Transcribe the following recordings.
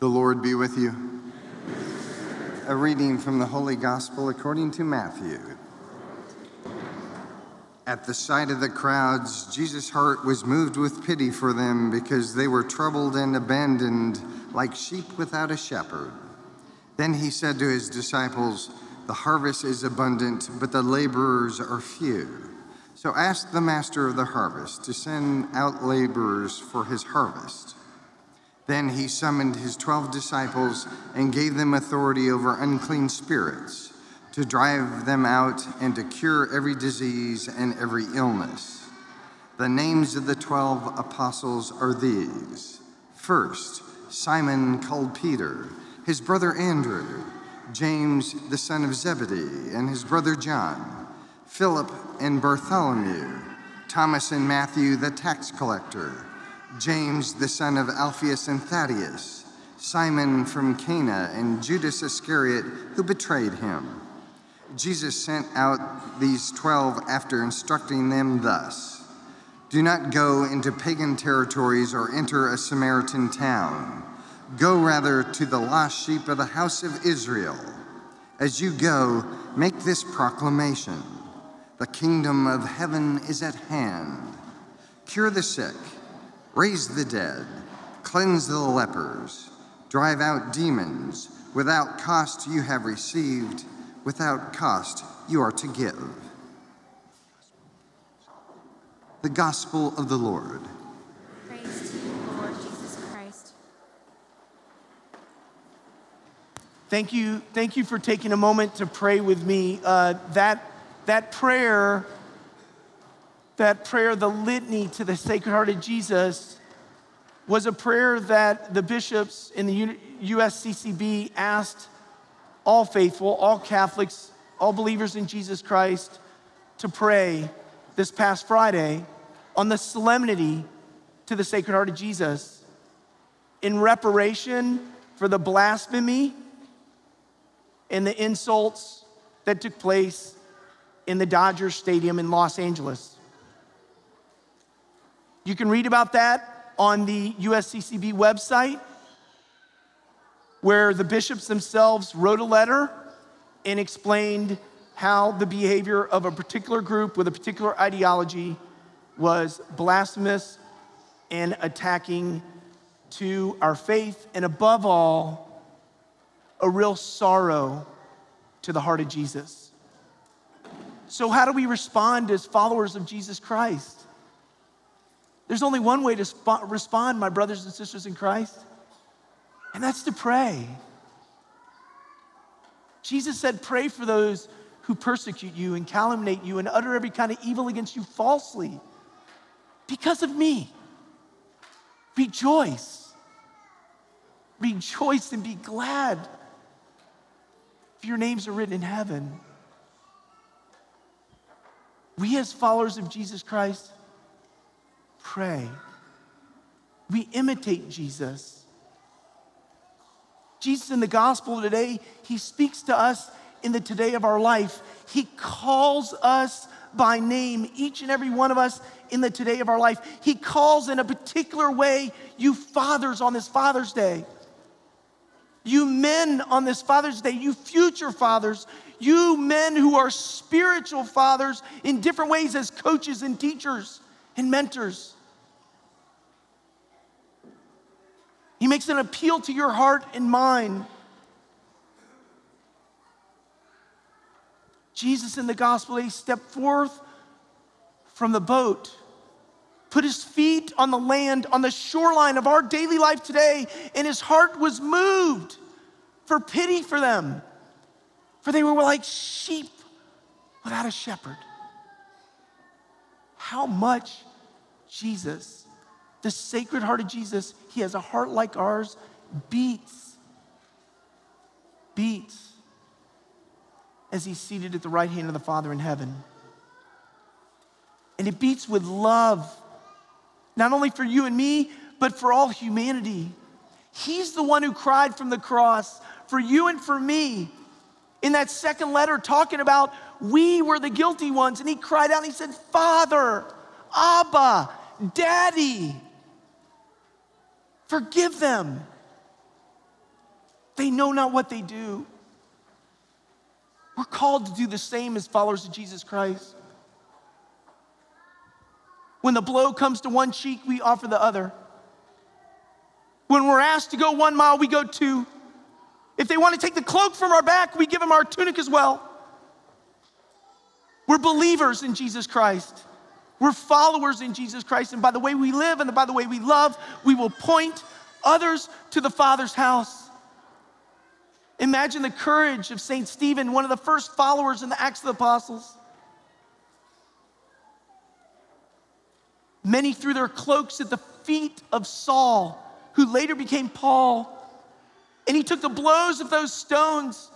The Lord be with you. A reading from the Holy Gospel according to Matthew. At the sight of the crowds, Jesus' heart was moved with pity for them because they were troubled and abandoned like sheep without a shepherd. Then he said to his disciples, The harvest is abundant, but the laborers are few. So ask the master of the harvest to send out laborers for his harvest. Then he summoned his twelve disciples and gave them authority over unclean spirits to drive them out and to cure every disease and every illness. The names of the twelve apostles are these First, Simon called Peter, his brother Andrew, James the son of Zebedee, and his brother John, Philip and Bartholomew, Thomas and Matthew the tax collector. James the son of Alphaeus and Thaddeus, Simon from Cana, and Judas Iscariot, who betrayed him. Jesus sent out these twelve after instructing them thus Do not go into pagan territories or enter a Samaritan town. Go rather to the lost sheep of the house of Israel. As you go, make this proclamation The kingdom of heaven is at hand. Cure the sick raise the dead, cleanse the lepers, drive out demons. Without cost you have received, without cost you are to give. The Gospel of the Lord. Praise to you, Lord Jesus Christ. Thank you, thank you for taking a moment to pray with me. Uh, that, that prayer, that prayer, the litany to the Sacred Heart of Jesus, was a prayer that the bishops in the USCCB asked all faithful, all Catholics, all believers in Jesus Christ to pray this past Friday on the solemnity to the Sacred Heart of Jesus in reparation for the blasphemy and the insults that took place in the Dodgers Stadium in Los Angeles. You can read about that on the USCCB website, where the bishops themselves wrote a letter and explained how the behavior of a particular group with a particular ideology was blasphemous and attacking to our faith, and above all, a real sorrow to the heart of Jesus. So, how do we respond as followers of Jesus Christ? There's only one way to sp- respond, my brothers and sisters in Christ, and that's to pray. Jesus said, Pray for those who persecute you and calumniate you and utter every kind of evil against you falsely because of me. Rejoice. Rejoice and be glad if your names are written in heaven. We, as followers of Jesus Christ, pray. We imitate Jesus. Jesus in the gospel today, he speaks to us in the today of our life. He calls us by name, each and every one of us in the today of our life. He calls in a particular way you fathers on this Father's Day. You men on this Father's Day, you future fathers, you men who are spiritual fathers in different ways as coaches and teachers and mentors. He makes an appeal to your heart and mind. Jesus in the gospel, he stepped forth from the boat, put his feet on the land, on the shoreline of our daily life today, and his heart was moved for pity for them, for they were like sheep without a shepherd. How much Jesus, the sacred heart of Jesus, he has a heart like ours, beats, beats as he's seated at the right hand of the Father in heaven. And it beats with love, not only for you and me, but for all humanity. He's the one who cried from the cross for you and for me. In that second letter, talking about we were the guilty ones, and he cried out and he said, Father, Abba, Daddy, forgive them. They know not what they do. We're called to do the same as followers of Jesus Christ. When the blow comes to one cheek, we offer the other. When we're asked to go one mile, we go two. If they want to take the cloak from our back, we give them our tunic as well. We're believers in Jesus Christ. We're followers in Jesus Christ. And by the way we live and by the way we love, we will point others to the Father's house. Imagine the courage of St. Stephen, one of the first followers in the Acts of the Apostles. Many threw their cloaks at the feet of Saul, who later became Paul. And he took the blows of those stones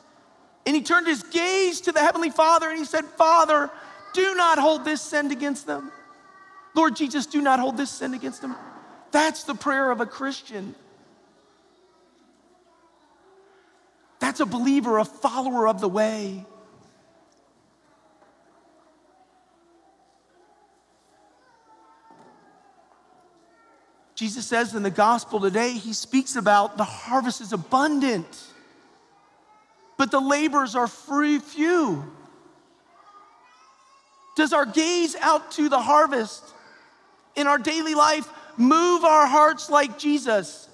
and he turned his gaze to the Heavenly Father and he said, Father, do not hold this sin against them. Lord Jesus, do not hold this sin against them. That's the prayer of a Christian. That's a believer, a follower of the way. Jesus says in the gospel today, he speaks about the harvest is abundant, but the laborers are free few. Does our gaze out to the harvest in our daily life move our hearts like Jesus?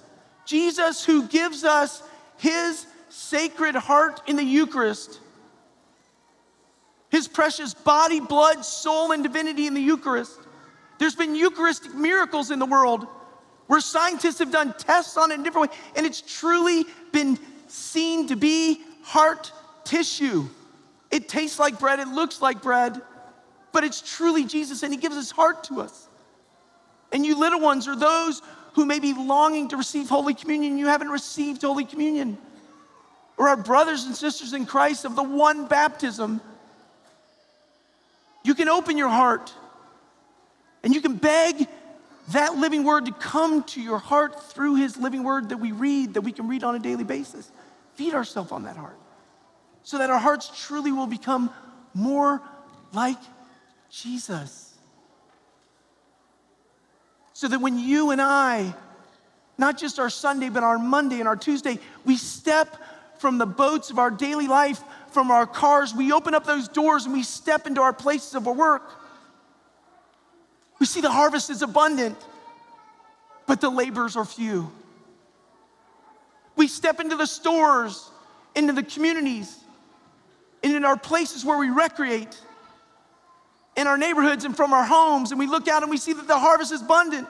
Jesus, who gives us his sacred heart in the Eucharist, his precious body, blood, soul, and divinity in the Eucharist. There's been Eucharistic miracles in the world where scientists have done tests on it in different ways, and it's truly been seen to be heart tissue. It tastes like bread, it looks like bread, but it's truly Jesus, and He gives His heart to us. And you little ones are those who may be longing to receive Holy Communion, you haven't received Holy Communion. Or our brothers and sisters in Christ of the one baptism. You can open your heart and you can beg that living word to come to your heart through his living word that we read, that we can read on a daily basis. Feed ourselves on that heart so that our hearts truly will become more like Jesus. So that when you and I, not just our Sunday, but our Monday and our Tuesday, we step from the boats of our daily life, from our cars, we open up those doors and we step into our places of work we see the harvest is abundant, but the laborers are few. We step into the stores, into the communities, and in our places where we recreate, in our neighborhoods and from our homes, and we look out and we see that the harvest is abundant,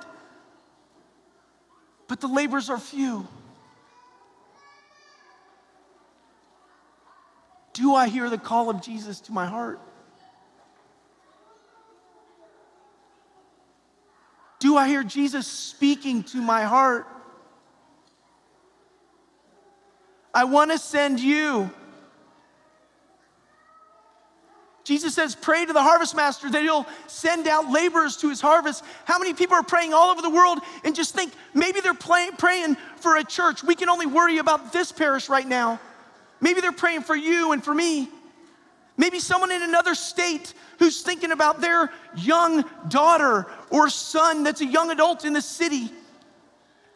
but the laborers are few. Do I hear the call of Jesus to my heart? Do I hear Jesus speaking to my heart? I want to send you. Jesus says, Pray to the harvest master that he'll send out laborers to his harvest. How many people are praying all over the world and just think maybe they're play, praying for a church? We can only worry about this parish right now. Maybe they're praying for you and for me. Maybe someone in another state who's thinking about their young daughter or son that's a young adult in the city.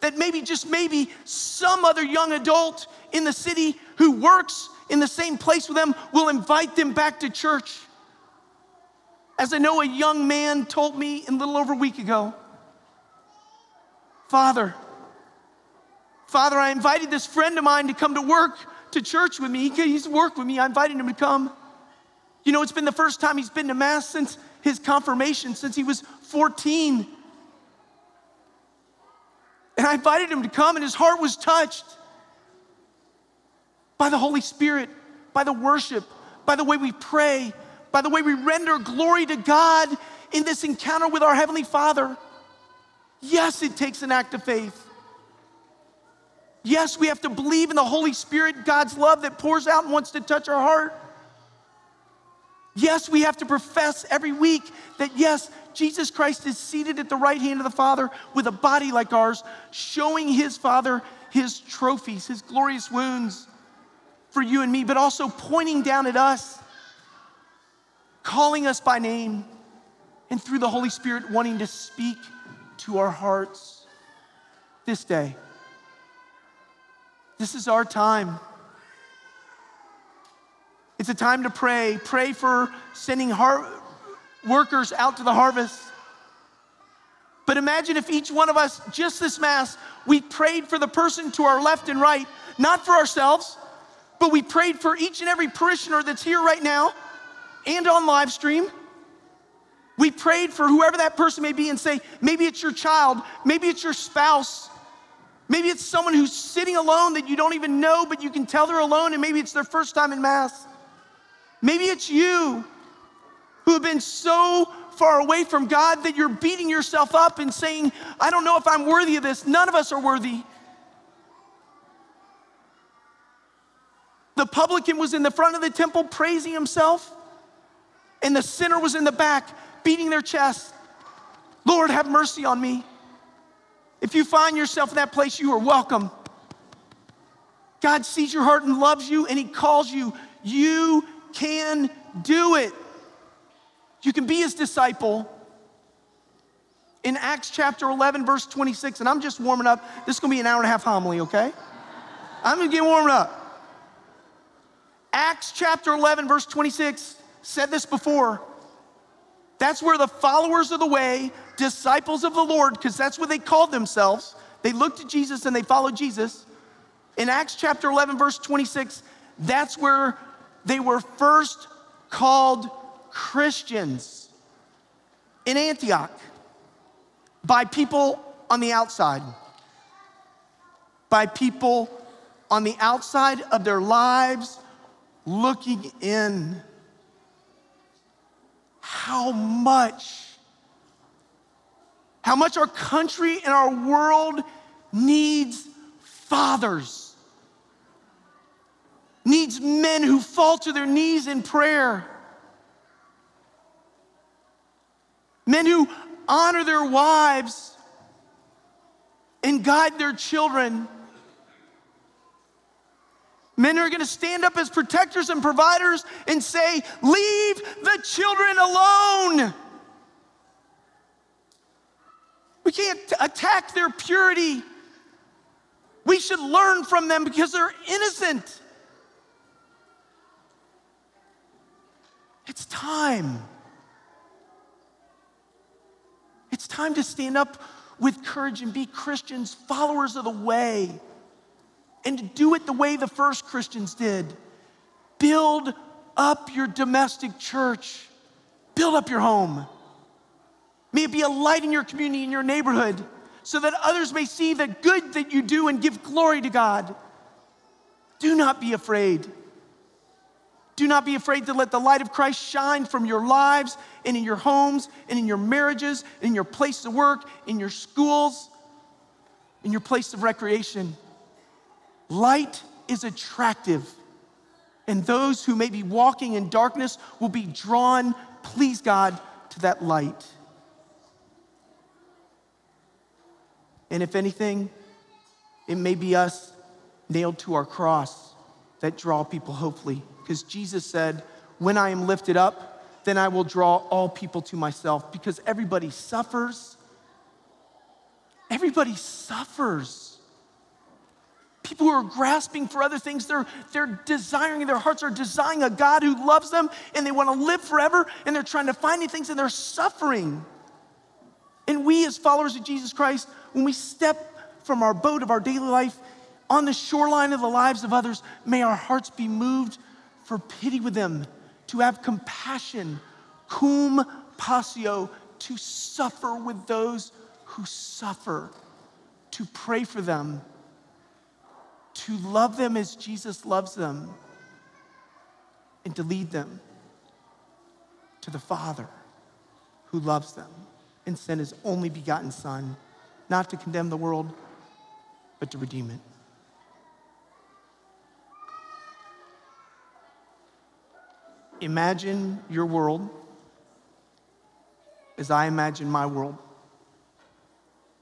That maybe, just maybe, some other young adult in the city who works in the same place with them will invite them back to church. As I know a young man told me a little over a week ago Father, Father, I invited this friend of mine to come to work to church with me. He's worked with me. I invited him to come. You know, it's been the first time he's been to Mass since his confirmation, since he was 14. And I invited him to come, and his heart was touched by the Holy Spirit, by the worship, by the way we pray, by the way we render glory to God in this encounter with our Heavenly Father. Yes, it takes an act of faith. Yes, we have to believe in the Holy Spirit, God's love that pours out and wants to touch our heart. Yes, we have to profess every week that yes, Jesus Christ is seated at the right hand of the Father with a body like ours, showing his Father his trophies, his glorious wounds for you and me, but also pointing down at us, calling us by name, and through the Holy Spirit wanting to speak to our hearts this day. This is our time. It's a time to pray. Pray for sending har- workers out to the harvest. But imagine if each one of us, just this Mass, we prayed for the person to our left and right, not for ourselves, but we prayed for each and every parishioner that's here right now and on live stream. We prayed for whoever that person may be and say, maybe it's your child, maybe it's your spouse, maybe it's someone who's sitting alone that you don't even know, but you can tell they're alone, and maybe it's their first time in Mass. Maybe it's you who have been so far away from God that you're beating yourself up and saying, I don't know if I'm worthy of this. None of us are worthy. The publican was in the front of the temple praising himself, and the sinner was in the back beating their chest. Lord, have mercy on me. If you find yourself in that place, you are welcome. God sees your heart and loves you, and He calls you. You can do it. You can be his disciple. In Acts chapter 11, verse 26, and I'm just warming up. This is gonna be an hour and a half homily, okay? I'm gonna get warmed up. Acts chapter 11, verse 26 said this before. That's where the followers of the way, disciples of the Lord, because that's what they called themselves, they looked at Jesus and they followed Jesus. In Acts chapter 11, verse 26, that's where they were first called Christians in Antioch by people on the outside, by people on the outside of their lives looking in. How much, how much our country and our world needs fathers, needs men who fall to their knees in prayer. Men who honor their wives and guide their children. Men are going to stand up as protectors and providers and say, Leave the children alone. We can't attack their purity. We should learn from them because they're innocent. It's time. It's time to stand up with courage and be Christians, followers of the way, and do it the way the first Christians did. Build up your domestic church, build up your home. May it be a light in your community, in your neighborhood, so that others may see the good that you do and give glory to God. Do not be afraid. Do not be afraid to let the light of Christ shine from your lives and in your homes and in your marriages, in your place of work, in your schools, in your place of recreation. Light is attractive, and those who may be walking in darkness will be drawn, please God, to that light. And if anything, it may be us nailed to our cross that draw people, hopefully because Jesus said, When I am lifted up, then I will draw all people to myself because everybody suffers. Everybody suffers. People who are grasping for other things, they're, they're desiring, their hearts are desiring a God who loves them and they want to live forever and they're trying to find these things and they're suffering. And we, as followers of Jesus Christ, when we step from our boat of our daily life on the shoreline of the lives of others, may our hearts be moved for pity with them, to have compassion, cum passio, to suffer with those who suffer, to pray for them, to love them as Jesus loves them, and to lead them to the Father who loves them and sent his only begotten Son, not to condemn the world, but to redeem it. Imagine your world as I imagine my world.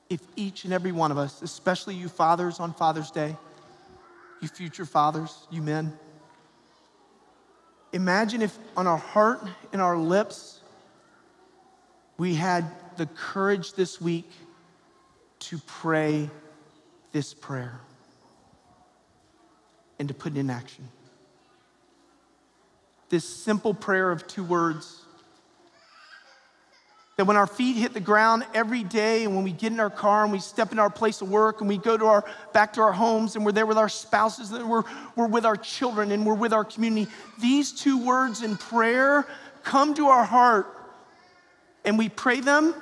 If each and every one of us, especially you fathers on Father's Day, you future fathers, you men, imagine if on our heart and our lips we had the courage this week to pray this prayer and to put it in action. This simple prayer of two words that when our feet hit the ground every day and when we get in our car and we step in our place of work and we go to our back to our homes and we're there with our spouses and we're, we're with our children and we're with our community these two words in prayer come to our heart and we pray them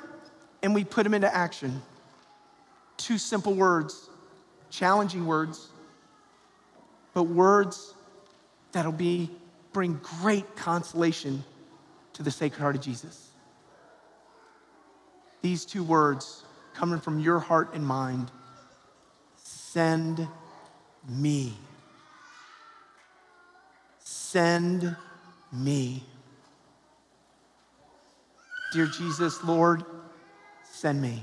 and we put them into action. Two simple words challenging words but words that'll be bring great consolation to the sacred heart of jesus these two words coming from your heart and mind send me. Send me. Dear Jesus, Lord, send me.